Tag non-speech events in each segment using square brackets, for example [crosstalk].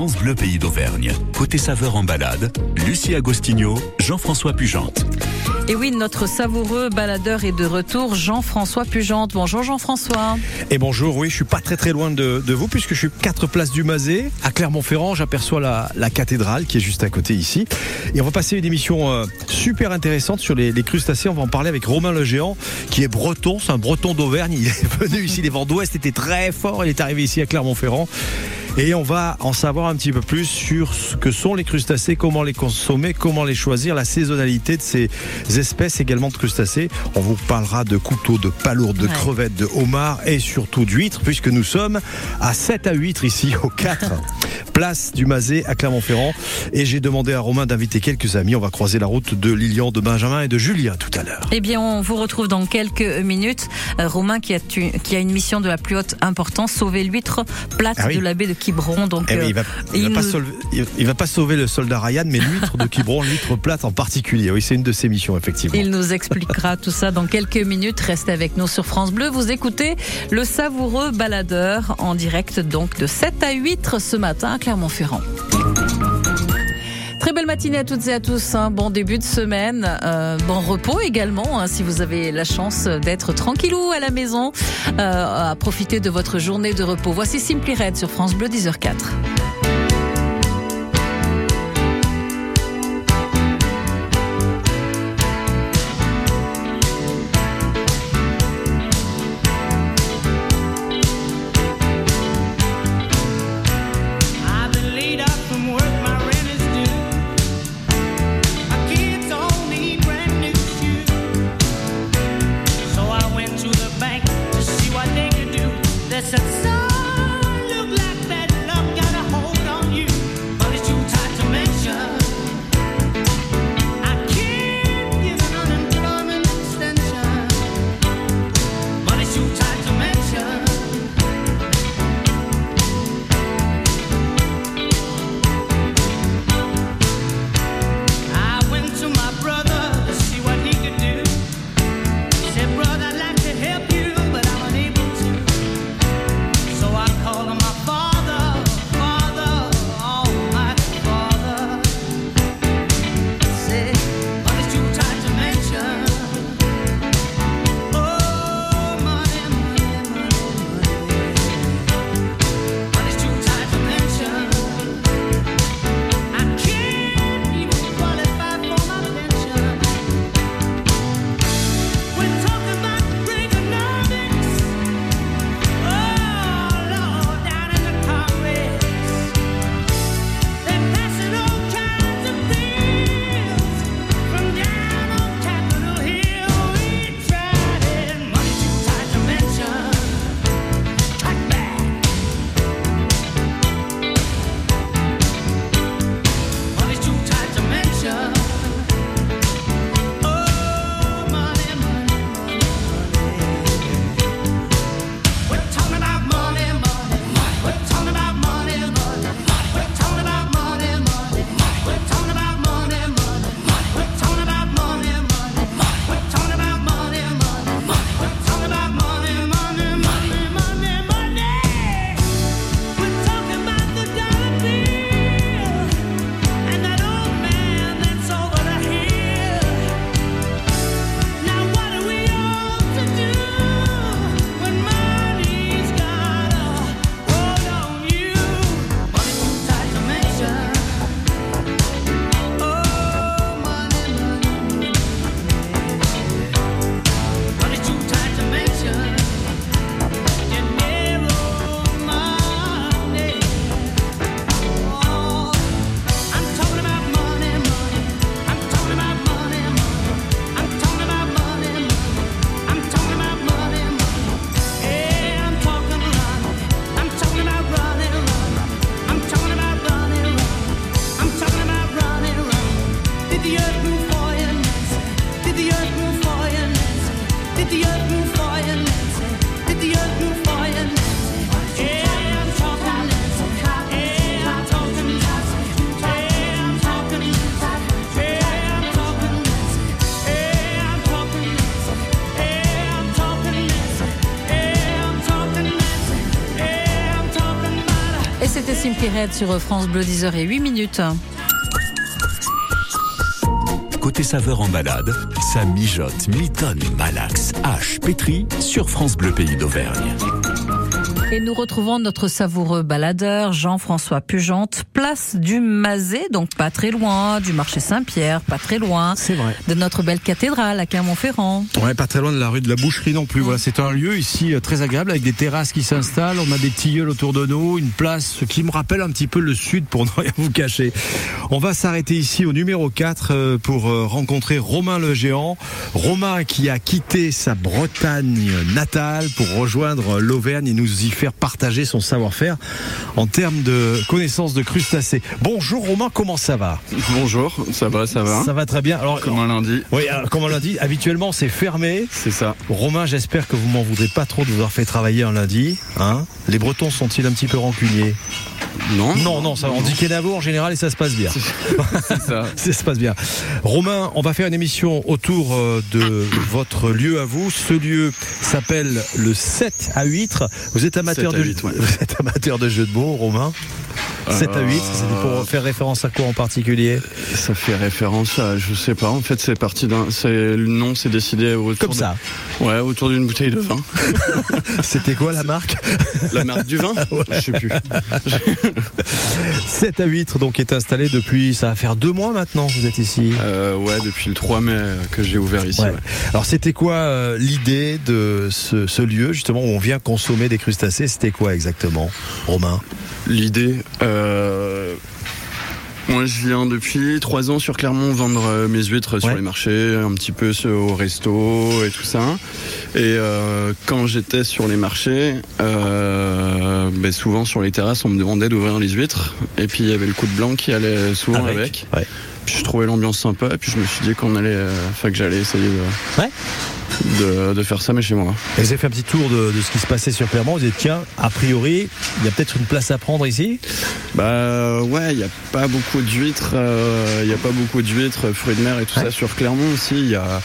France Bleu Pays d'Auvergne. Côté saveur en balade, Lucie Agostinho, Jean-François Pugente. Et oui, notre savoureux baladeur est de retour, Jean-François Pugente. Bonjour Jean-François. Et bonjour, oui, je suis pas très très loin de, vous puisque je suis 4 places du Mazet. À Clermont-Ferrand, j'aperçois la, cathédrale qui est juste à côté ici. Et on va passer une émission euh, super intéressante sur les, crustacés. On va en parler avec Romain le Géant qui est breton, c'est un breton d'Auvergne. Il est [laughs] venu ici, les vents d'ouest étaient très forts. Il est arrivé ici à Clermont-Ferrand. Et on va en savoir un petit peu plus sur ce que sont les crustacés, comment les consommer, comment les choisir, la saisonnalité de ces espèces également de crustacés. On vous parlera de couteaux, de palourdes, de crevettes, de homards et surtout d'huîtres, puisque nous sommes à 7 à huîtres ici, au 4 place du Mazet à Clermont-Ferrand. Et j'ai demandé à Romain d'inviter quelques amis. On va croiser la route de Lilian, de Benjamin et de Julien tout à l'heure. Eh bien, on vous retrouve dans quelques minutes. Euh, Romain qui a, qui a une mission de la plus haute importance, sauver l'huître plate ah de la baie de Quiberon. Donc, eh il, va, euh, va pas sauver, il, va, pas sauver, le soldat Ryan, mais l'huître de Quiberon, l'huître plate en particulier. Oui, c'est une de ses missions, effectivement. Il nous expliquera tout ça dans quelques minutes. Restez avec nous sur France Bleu. Vous écoutez le savoureux baladeur en direct donc de 7 à 8 ce matin à Clermont-Ferrand. Très belle matinée à toutes et à tous. Hein. bon début de semaine. Euh, bon repos également, hein, si vous avez la chance d'être tranquillou à la maison, euh, à profiter de votre journée de repos. Voici Simply Red sur France Bleu 10h04. Red sur France Bleu 10h et 8 minutes. Côté saveur en balade, ça mijote, mitonne, malaxe, hache, pétri sur France Bleu Pays d'Auvergne. Et nous retrouvons notre savoureux baladeur Jean-François Pugente, place du Mazet, donc pas très loin du marché Saint-Pierre, pas très loin C'est vrai. de notre belle cathédrale à Clermont-Ferrand. Ouais, pas très loin de la rue de la Boucherie non plus. Voilà, c'est un lieu ici euh, très agréable avec des terrasses qui s'installent. On a des tilleuls autour de nous, une place qui me rappelle un petit peu le sud pour [laughs] ne rien vous cacher. On va s'arrêter ici au numéro 4 euh, pour euh, rencontrer Romain le Géant. Romain qui a quitté sa Bretagne natale pour rejoindre l'Auvergne et nous y faire partager son savoir-faire en termes de connaissance de crustacés. Bonjour Romain, comment ça va Bonjour, ça va, ça va. Ça va très bien. Alors, Comme un lundi, oui, alors, comme on l'a dit, habituellement c'est fermé. c'est ça. Romain, j'espère que vous m'en voudrez pas trop de vous avoir fait travailler un lundi. Hein Les Bretons sont-ils un petit peu rancuniers Non Non, non, ça, on dit Kenavo en général et ça se passe bien. C'est ça. [laughs] Ça se passe bien. Romain, on va faire une émission autour euh, de votre lieu à vous. Ce lieu s'appelle le 7 à 8. Vous êtes amateur 7 à de 8, ouais. vous êtes amateur de jeux de mots, Romain? 7 à 8, c'était pour faire référence à quoi en particulier Ça fait référence à, je sais pas, en fait c'est parti d'un, le nom s'est décidé autour Comme de- ça. Ouais, autour d'une bouteille de vin. [laughs] C'était quoi la marque [laughs] La marque du vin [laughs] Je sais plus. 7 à 8 donc est installé depuis ça va faire deux mois maintenant vous êtes ici. Euh, ouais, depuis le 3 mai que j'ai ouvert ici. Ouais. ouais. Alors c'était quoi euh, l'idée de ce, ce lieu justement où on vient consommer des crustacés? C'était quoi exactement, Romain? L'idée, euh, moi je viens depuis trois ans sur Clermont vendre euh, mes huîtres sur les marchés, un petit peu au resto et tout ça. Et euh, quand j'étais sur les marchés, euh, ben, souvent sur les terrasses on me demandait d'ouvrir les huîtres. Et puis il y avait le coup de blanc qui allait souvent avec. Ouais. Puis je trouvais l'ambiance sympa. Et puis je me suis dit qu'on allait, euh, enfin que j'allais essayer de, Ouais. De, de faire ça mais chez moi. Et vous avez fait un petit tour de, de ce qui se passait sur Clermont. Vous êtes tiens, a priori, il y a peut-être une place à prendre ici. Bah ouais, il n'y a pas beaucoup d'huîtres, euh, il n'y a pas beaucoup d'huîtres, fruits de mer et tout Ouais. ça sur Clermont aussi. Il y a,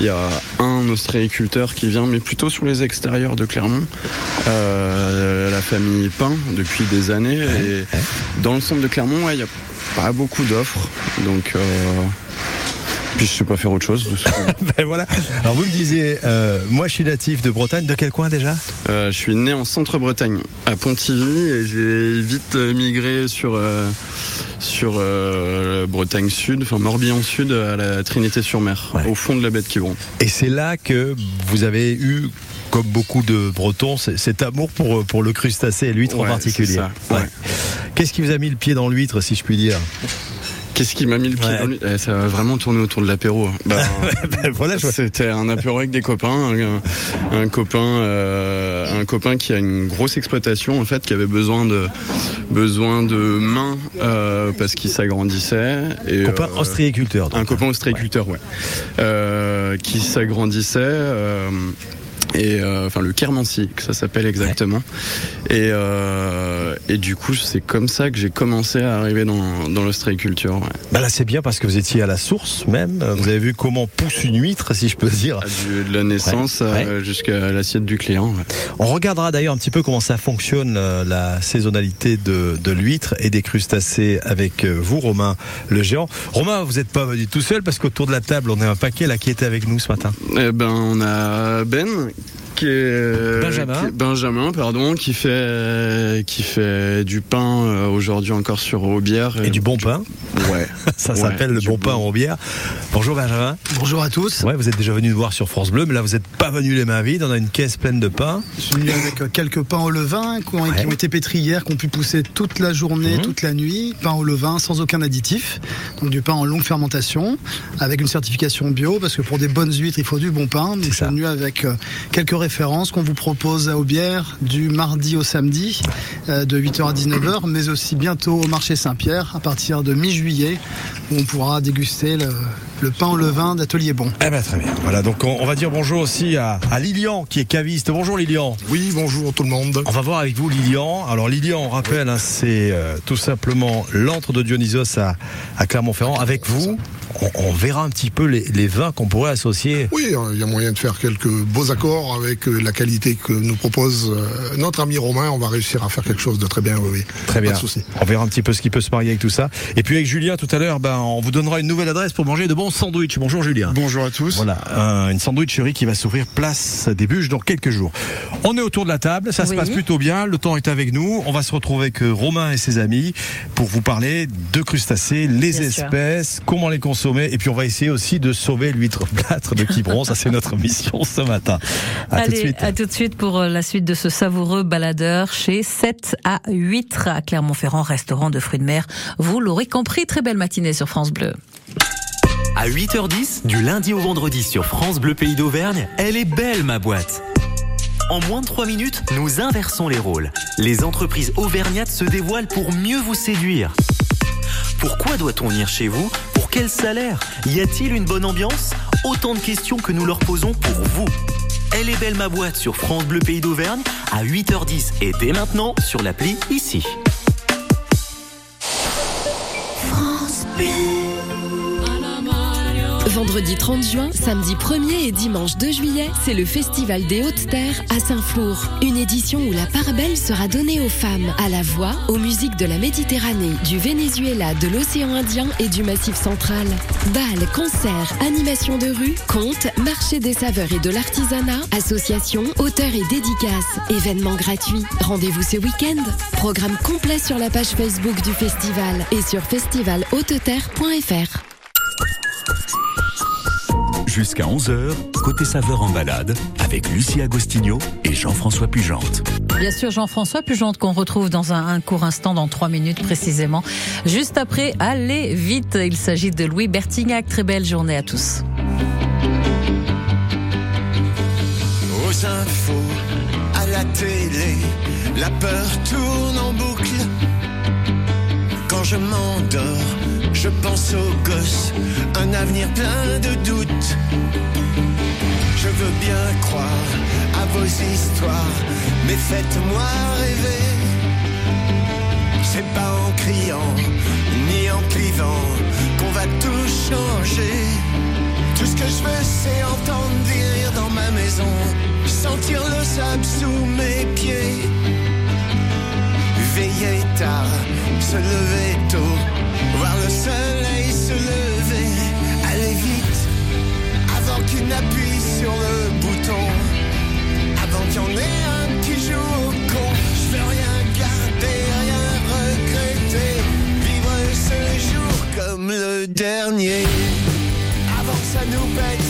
y a un ostréiculteur qui vient, mais plutôt sur les extérieurs de Clermont. Euh, la famille Pain depuis des années. et dans le centre de Clermont, ouais, il n'y a pas beaucoup d'offres. Donc, euh, puis je sais pas faire autre chose. de ce que- [laughs] Ben voilà. Alors vous me disiez, euh, moi je suis natif de Bretagne. De quel coin déjà? Euh, je suis né en centre-Bretagne, à Pontivy, et j'ai vite euh, migré sur, euh, sur euh, Bretagne Sud, enfin Morbihan Sud, à la Trinité-sur-Mer, Ouais. au fond de la baie de Quiberon. Et c'est là que vous avez eu, comme beaucoup de Bretons, cet amour pour, pour le crustacé et l'huître en particulier. c'est ça, ouais. Qu'est-ce qui vous a mis le pied dans l'huître, si je puis dire? Qu'est-ce qui m'a mis le pied Ouais. dans le... Eh, Ça a vraiment tourné autour de l'apéro. [laughs] Bah, voilà, vois. C'était un apéro avec des copains, un, un copain, euh, un copain qui a une grosse exploitation en fait, qui avait besoin de besoin de mains euh, parce qu'il s'agrandissait. Et, Copain euh, ostréiculteur. donc. Un copain ostréiculteur, ouais. Euh, qui s'agrandissait. Et euh, enfin le Kermancy, que ça s'appelle exactement. Et, euh, et du coup, c'est comme ça que j'ai commencé à arriver dans, dans l'ostréiculture. ouais. Ben là, c'est bien parce que vous étiez à la source même. Vous avez vu comment pousse une huître, si je peux dire. Du- de la naissance Ouais, euh, jusqu'à l'assiette du client. On regardera d'ailleurs un petit peu comment ça fonctionne, la saisonnalité de, de l'huître et des crustacés avec vous, Romain le géant. Romain, vous n'êtes pas venu tout seul parce qu'autour de la table, on est un paquet là qui était avec nous ce matin. Eh ben, on a Ben important. Qui est Benjamin. qui- Benjamin, pardon, qui fait qui fait du pain euh, aujourd'hui encore sur Aubière Et du bon pain. Ouais. [laughs] Ça Ouais, s'appelle le bon pain en bière. Bonjour Benjamin. Bonjour à tous. Ouais, vous êtes déjà venu nous voir sur France Bleu, mais là vous n'êtes pas venu les mains vides. On a une caisse pleine de pain. Je suis venu avec euh, quelques pains au levain qui ont, qui Ouais. ont été pétris hier, qui ont pu pousser toute la journée, Mhm. toute la nuit. Pain au levain sans aucun additif. Donc du pain en longue fermentation avec une certification bio parce que pour des bonnes huîtres, il faut du bon pain. Donc je suis venu avec euh, quelques références qu'on vous propose à Aubière du mardi au samedi euh, de 8h à 19h, mais aussi bientôt au marché Saint-Pierre à partir de mi-juillet où on pourra déguster le, le pain au levain d'Atelier Bon. Eh ben très bien. Voilà, donc on, on va dire bonjour aussi à, à Lilian qui est caviste. Bonjour Lilian. Oui, bonjour tout le monde. On va voir avec vous Lilian. Alors Lilian, on rappelle, hein, c'est euh, tout simplement l'antre de Dionysos à, à Clermont-Ferrand. Avec vous, on, verra un petit peu les, les vins qu'on pourrait associer. Oui, il y a moyen de faire quelques beaux accords avec la qualité que nous propose notre ami Romain. On va réussir à faire quelque chose de très bien. Oui, oui. Très bien. On verra un petit peu ce qui peut se marier avec tout ça. Et puis avec Julien tout à l'heure, ben, on vous donnera une nouvelle adresse pour manger de bons sandwichs. Bonjour Julien. Bonjour à tous. Voilà, une sandwicherie qui va s'ouvrir place des Bûches dans quelques jours. On est autour de la table, ça se passe plutôt bien, le temps est avec nous. On va se retrouver avec euh, Romain et ses amis pour vous parler de crustacés, les espèces, comment les consommer. Et puis on va essayer aussi de sauver l'huître plâtre de Quiberon. ça c'est notre mission ce matin. À tout de suite. À tout de suite pour euh, la suite de ce savoureux baladeur chez 7 à 8 à Clermont-Ferrand, restaurant de fruits de mer. Vous l'aurez compris, très belle matinée sur France Bleu. À 8h10, du lundi au vendredi sur France Bleu Pays d'Auvergne, elle est belle ma boîte. En moins de 3 minutes, nous inversons les rôles. Les entreprises auvergnates se dévoilent pour mieux vous séduire. Pourquoi doit-on venir chez vous quel salaire Y a-t-il une bonne ambiance Autant de questions que nous leur posons pour vous. Elle est belle ma boîte sur France Bleu Pays d'Auvergne à 8h10 et dès maintenant sur l'appli ici. France Vendredi 30 juin, samedi 1er et dimanche 2 juillet, c'est le Festival des Hautes-Terres à Saint-Flour. Une édition où la part belle sera donnée aux femmes, à la voix, aux musiques de la Méditerranée, du Venezuela, de l'océan Indien et du Massif central. Bal, concerts, animations de rue, contes, marché des saveurs et de l'artisanat, associations, auteurs et dédicaces, événements gratuits. Rendez-vous ce week-end. Programme complet sur la page Facebook du festival et sur festivalhauteterre.fr jusqu'à 11h, côté saveur en balade, avec Lucie Agostinho et Jean-François Pugente. Bien sûr, Jean-François Pugente qu'on retrouve dans un, court instant, dans trois minutes précisément. Juste après, allez vite, il s'agit de Louis Bertignac. Très belle journée à tous. Aux infos, à la télé, la peur tourne en boucle. Quand je m'endors, je pense aux gosses, un avenir plein de doutes. Je veux bien croire à vos histoires, mais faites-moi rêver. C'est pas en criant, ni en clivant, qu'on va tout changer. Tout ce que je veux, c'est entendre dire dans ma maison, sentir le sable sous mes pieds. Veiller tard, se lever tôt voir le soleil se lever, aller vite, avant qu'il n'appuie sur le bouton, avant qu'il y en ait un qui joue au con. Je veux rien garder, rien regretter, vivre ce jour comme le dernier, avant que ça nous pète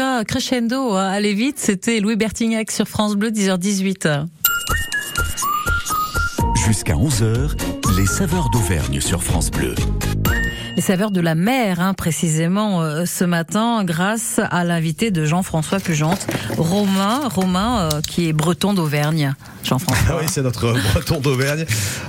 va crescendo, hein, aller vite. C'était Louis Bertignac sur France Bleu, 10h18. Jusqu'à 11h, les saveurs d'Auvergne sur France Bleu. Les saveurs de la mer, hein, précisément euh, ce matin, grâce à l'invité de Jean-François Pugente, Romain, Romain euh, qui est breton d'Auvergne. Jean-François. Ah oui, c'est notre [laughs] breton d'Auvergne.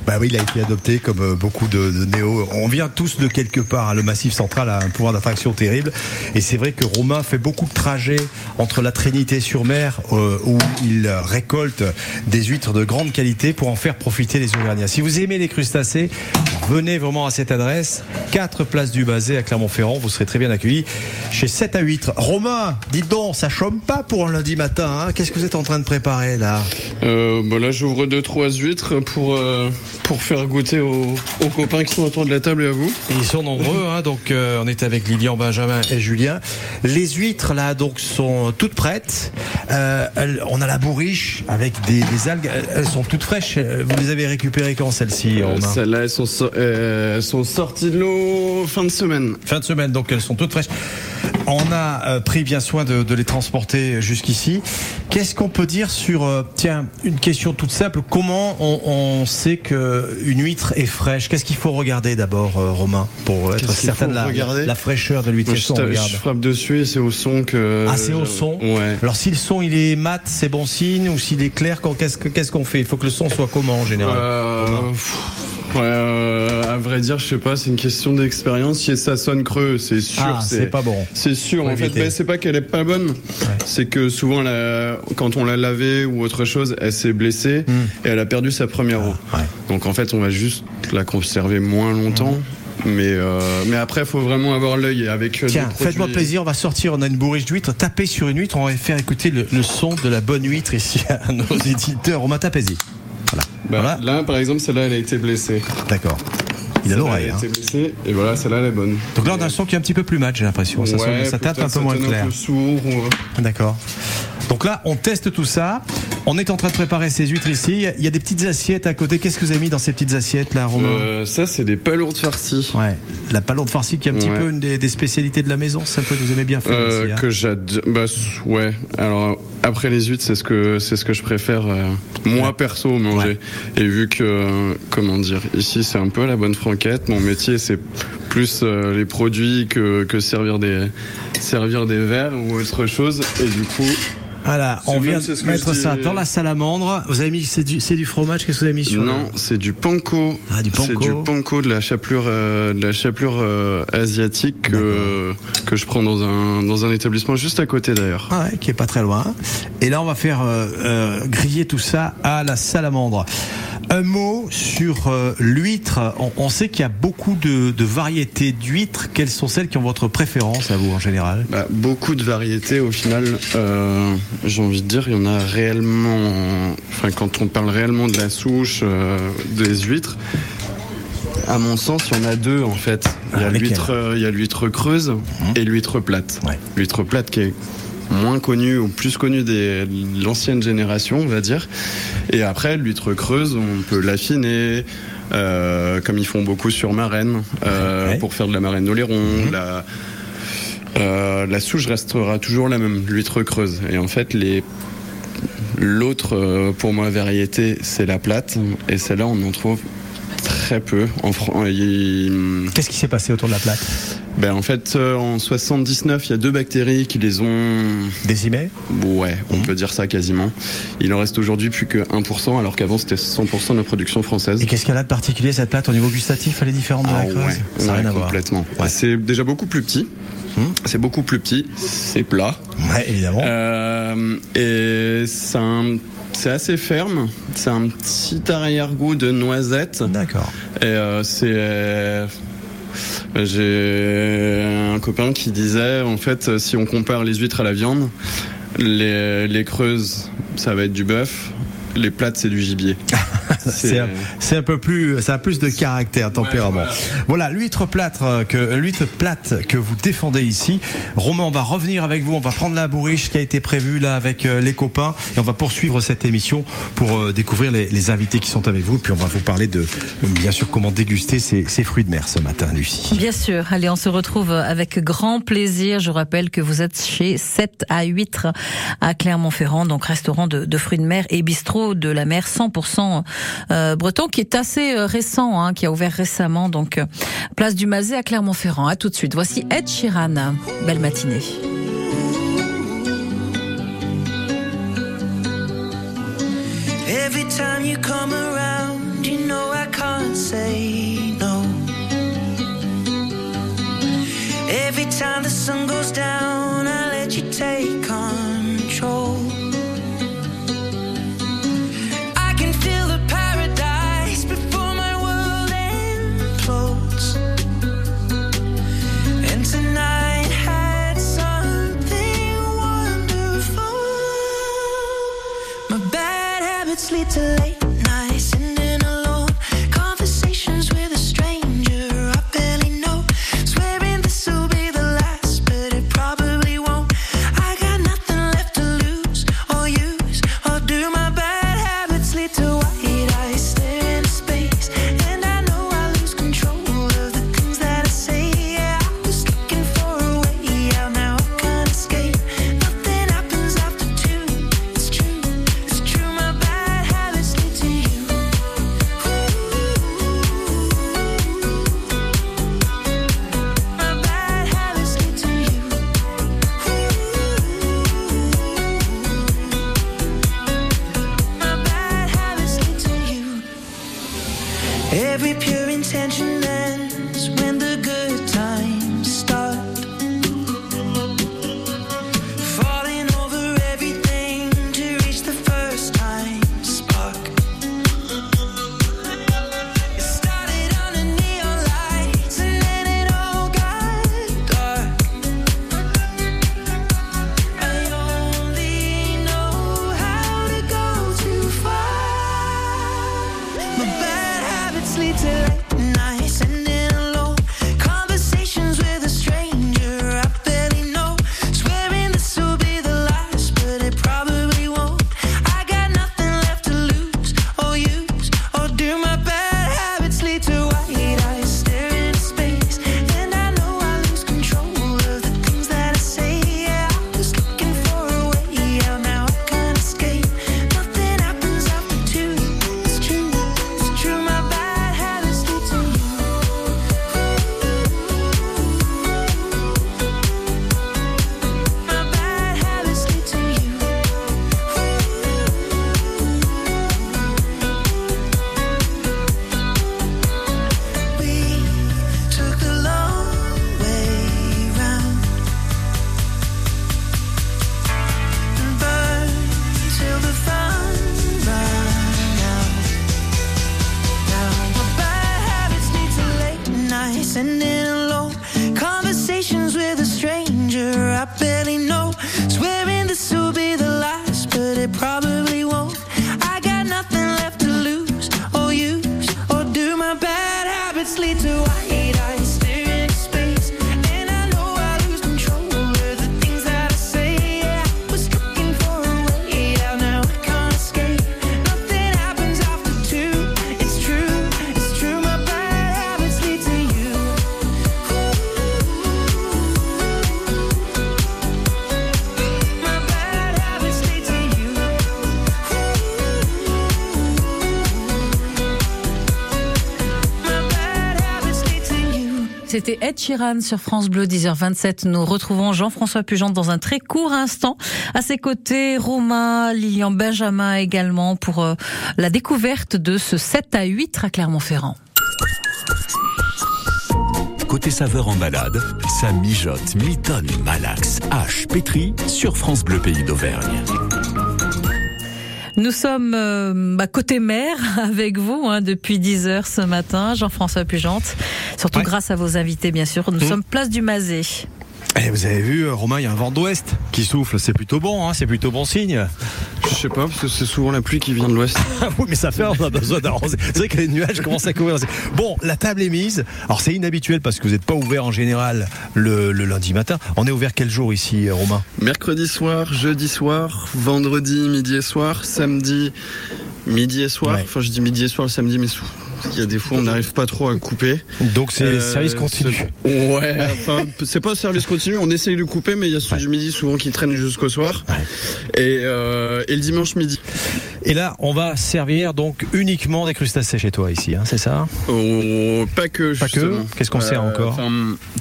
Bah oui, il a été adopté comme euh, beaucoup de, de néo. On vient tous de quelque part. hein. Le Massif Central a un pouvoir d'attraction terrible. Et c'est vrai que Romain fait beaucoup de trajets entre la Trinité-sur-Mer, euh, où il récolte des huîtres de grande qualité pour en faire profiter les Auvergnats. Si vous aimez les crustacés, venez vraiment à cette adresse. 4 places du Basé à Clermont-Ferrand. Vous serez très bien accueillis chez 7 à 8. Romain, dites donc, ça chôme pas pour un lundi matin. hein. Qu'est-ce que vous êtes en train de préparer là Euh, bah là, j'ouvre deux trois huîtres pour euh, pour faire goûter aux, aux copains qui sont autour de la table et à vous. Ils sont nombreux, hein, donc euh, on est avec Lilian, Benjamin et Julien. Les huîtres là donc sont toutes prêtes. Euh, elles- on a la bourriche avec des, des algues. Elles- sont toutes fraîches. Vous les avez récupérées quand celles-ci Romain Celles-là, elles sont, so- euh, elles sont sorties de l'eau fin de semaine. Fin de semaine, donc elles sont toutes fraîches. On a euh, pris bien soin de, de les transporter jusqu'ici. Qu'est-ce qu'on peut dire sur euh, tiens une question toute simple Comment on, on sait que une huître est fraîche? Qu'est-ce qu'il faut regarder d'abord, euh, Romain, pour être certain de la, fraîcheur de l'huître je, je frappe dessus et c'est au son que. Ah, c'est au son? Ouais. Alors si le son il est mat, c'est bon signe ou s'il est clair, qu'est-ce que- qu'est-ce qu'on fait? Il faut que le son soit comment en général? Euh, euh, à vrai dire, je sais pas, c'est une question d'expérience. Si ça sonne creux, c'est sûr. Ah, c'est pas bon. C'est sûr. Faut en fait, ben, c'est pas qu'elle est pas bonne. C'est que souvent, la- quand on l'a lavée ou autre chose, elle s'est blessée et elle a perdu sa première eau. Hmm. ouais. Donc en fait, on va juste la conserver moins longtemps. Mais, euh, mais après, il faut vraiment avoir l'œil avec. euh, Tiens, faites-moi plaisir, on va sortir, on a une bourriche d'huîtres, tapez sur une huître, on va faire écouter le, le son de la bonne huître ici à nos [laughs] éditeurs. Romain, tapez-y. Bah, voilà. Là, par exemple, celle-là, elle a été blessée. D'accord. Il a l'oreille. Elle a hein. été blessée. Et voilà, celle-là, elle est bonne. Donc là, on a un son qui est un petit peu plus mat, j'ai l'impression. Ça, Ouais, ça tape un peu moins clair. un peu sourd. ou- D'accord. Donc là, on teste tout ça. On est en train de préparer ces huîtres ici. Il y a des petites assiettes à côté. Qu'est-ce que vous avez mis dans ces petites assiettes là, Romain Euh, ça, c'est des palourdes farcies. Ouais. La palourde farcie qui est un petit Ouais. peu une des, des spécialités de la maison. C'est un peu que vous aimez bien faire Euh, ici. hein. que j'adore. Bah, ouais. Alors après les huîtres, c'est ce que c'est ce que je préfère euh, moi perso manger. Et vu que comment dire, ici c'est un peu la bonne franquette. Mon métier c'est plus les produits que que servir des servir des verres ou autre chose. Et du coup, Voilà, on c'est vient c'est de mettre ça dans la salamandre. Vous avez mis, c'est du, c'est du fromage. Qu'est-ce que vous avez mis sur non, c'est du panko. Ah, du C'est panko. du panko de la chapelure euh, de la chapelure euh, asiatique que que je prends dans un dans un établissement juste à côté d'ailleurs. Ah ouais, qui est pas très loin. Et là, on va faire euh, euh, griller tout ça à la salamandre. Un mot sur euh, l'huître. On, on sait qu'il y a beaucoup de, de variétés d'huîtres. Quelles sont celles qui ont votre préférence à vous en général? Bah, beaucoup de variétés au final. euh, J'ai envie de dire, il y en a réellement. Enfin, quand on parle réellement de la souche euh, des huîtres, à mon sens, il y en a deux en fait. Il y Ah, a lesquelles? l'huître, il y a l'huître creuse et l'huître plate. Ouais. L'huître plate qui est moins connue ou plus connue des de l'ancienne génération, on va dire. Et après, l'huître creuse, on peut l'affiner. euh, comme ils font beaucoup sur marraine, euh, Ouais. pour faire de la marraine d'Oléron, la, euh, la souche restera toujours la même, l'huître creuse. Et en fait, les l'autre, pour moi, variété, c'est la plate. Et celle-là, on en trouve très peu. En, Fran- il- Qu'est-ce qui s'est passé autour de la plate? Ben, en fait, euh, en 79, il y a deux bactéries qui les ont. Décimé Ouais, on peut dire ça quasiment. Il en reste aujourd'hui plus que 1%, alors qu'avant c'était 100% de la production française. Et qu'est-ce qu'elle a de particulier cette plate au niveau gustatif Elle est différente de Ah la creuse ouais, Ça n'a ouais, rien à voir. complètement. Ouais. C'est déjà beaucoup plus petit. Hum. C'est beaucoup plus petit. C'est plat. Ouais, évidemment. Euh, et c'est un- c'est assez ferme. C'est un petit arrière-goût de noisette. D'accord. Et euh, c'est. J'ai un copain qui disait, en fait, si on compare les huîtres à la viande, les, les creuses, ça va être du bœuf, les plates, c'est du gibier. [laughs] c'est un, c'est un peu plus, ça a plus de caractère, tempérament. Voilà, l'huître plate euh, que l'huître plate que vous défendez ici. Romain, on va revenir avec vous. On va prendre la bourriche qui a été prévue là avec euh, les copains et on va poursuivre cette émission pour euh, découvrir les, les invités qui sont avec vous. Puis on va vous parler de, bien sûr, comment déguster ces, ces fruits de mer ce matin, Lucie. Bien sûr. Allez, on se retrouve avec grand plaisir. Je rappelle que vous êtes chez 7 à 8 à Clermont-Ferrand, donc restaurant de, de, fruits de mer et bistrot de la mer 100% euh, breton, qui est assez euh, récent, hein, qui a ouvert récemment, donc euh, place du Mazet à Clermont-Ferrand. À tout de suite. Voici Ed Sheeran. Belle matinée. Every time you come around, you know I can't say no. Every time the sun goes down, I C'était Ed Sheeran sur France Bleu, 10h27. Nous retrouvons Jean-François Pugente dans un très court instant. À ses côtés, Romain, Lilian Benjamin également pour euh, la découverte de ce 7 à 8 à Clermont-Ferrand. Côté saveur en balade, ça mijote, mitonne, malaxe, hache, pétri sur France Bleu Pays d'Auvergne. Nous sommes euh, bah, côté mer [laughs] avec vous hein, depuis 10 heures ce matin, Jean-François Pugente. Surtout Ouais. grâce à vos invités, bien sûr. Nous Mmh. sommes place du Mazet. Et vous avez vu, euh, Romain, il y a un vent d'ouest qui souffle. C'est plutôt bon, hein, c'est plutôt bon signe. Je sais pas, parce que c'est souvent la pluie qui vient de l'ouest. Ah [laughs] oui, mais ça fait, on a besoin d'arroser. C'est vrai que les nuages commencent à couvrir. Bon, la table est mise. Alors, c'est inhabituel parce que vous n'êtes pas ouvert en général le, le lundi matin. On est ouvert quel jour ici, euh, Romain? Mercredi soir, jeudi soir, vendredi midi et soir, samedi midi et soir. Ouais. Enfin, je dis midi et soir le samedi, mais il y a des fois on n'arrive pas trop à couper. Donc, c'est Euh, service continu. Ouais, enfin, c'est pas service continu, on essaye de couper, mais il y a ceux du midi souvent qui traînent jusqu'au soir. Et, euh, et le dimanche midi. Et là, on va servir donc uniquement des crustacés chez toi ici, hein, c'est ça Oh, pas que, Pas que. Qu'est-ce qu'on sert encore enfin,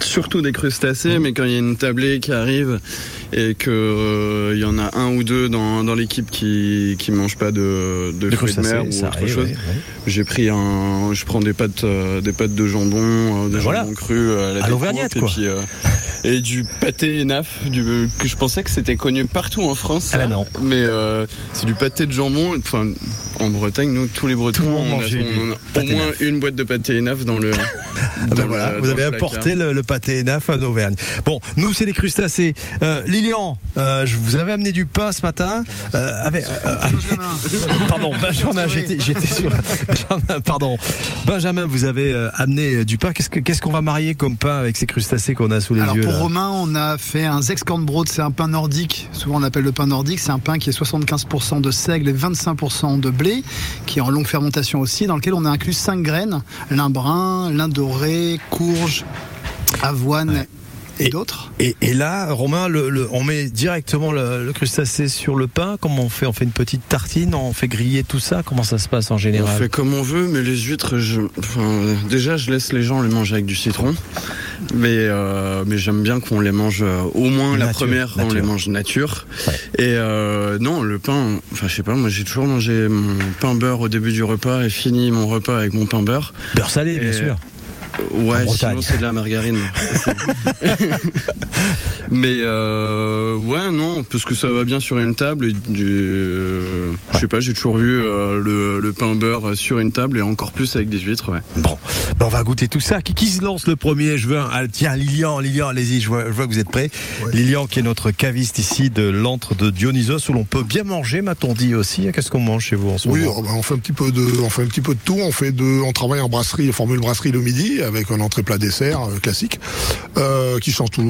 Surtout des crustacés, mais quand il y a une tablée qui arrive et que euh, il y en a un ou deux dans, dans l'équipe qui qui mangent pas de, de Des fruits de mer crustacés, ou ça autre arrive, chose, ouais, ouais. j'ai pris un, je prends des pâtes, euh, des pâtes de jambon, euh, des Ben voilà. jambons crus euh, à la À l'auvergnate, et quoi. puis, euh, [laughs] et du pâté naf, du, que je pensais que c'était connu partout en France. Ah ça. non. Mais euh, c'est du pâté de jambon. Enfin, en Bretagne, nous, tous les Bretons, on a, du on a au pâté moins une boîte de pâté naf dans le. [laughs] Ah ben voilà, le- vous dans avez le apporté le, le pâté naf en Auvergne. Bon, nous c'est des crustacés. Euh, Lilian, euh, je vous avais amené du pain ce matin. Euh, avec, [laughs] pardon, Benjamin, j'étais, sur. [laughs] Benjamin, pardon, Benjamin, vous avez euh, amené du pain. Qu'est-ce que, qu'est-ce qu'on va marier comme pain avec ces crustacés qu'on a sous les Alors yeux pour là Romain, on a fait un Zexkornbrot, c'est un pain nordique. Souvent on appelle le pain nordique. C'est un pain qui est 75% de seigle et 25% de blé, qui est en longue fermentation aussi, dans lequel on a inclus 5 graines lin brun, lin doré, courge, avoine et, d'autres. Et, et là, Romain, le, le- on met directement le, le crustacé sur le pain. Comment on fait? On fait une petite tartine, on fait griller tout ça? Comment ça se passe en On général? fait comme on veut, mais les huîtres, je, enfin, déjà, je laisse les gens les manger avec du citron. Mais, euh, mais j'aime bien qu'on les mange, euh, au moins la Nature, première, on les mange nature. Ouais. Et euh, non, le pain, enfin, je sais pas, moi j'ai toujours mangé mon pain beurre au début du repas et fini mon repas avec mon pain beurre. Beurre salé, bien sûr. Ouais, sinon c'est de la margarine. [laughs] Mais euh, ouais, non, parce que ça va bien sur une table. Et du, euh, je sais pas, j'ai toujours vu euh, le, le pain beurre sur une table et encore plus avec des huîtres. Ouais. Bon, ben, on va goûter tout ça. Qui, qui se lance le premier? Je veux un. ah, tiens, Lilian, Lilian, allez-y, je vois, je vois que vous êtes prêts. Lilian, qui est notre caviste ici de l'antre de Dionysos, où l'on peut bien manger, m'a-t-on dit aussi. Qu'est-ce qu'on mange chez vous en ce Oui, moment? ben, on fait un petit peu de, on fait un petit peu de tout. On fait de, on travaille en brasserie, formule brasserie le midi avec un entrée plat dessert euh, classique, euh, qui change tout,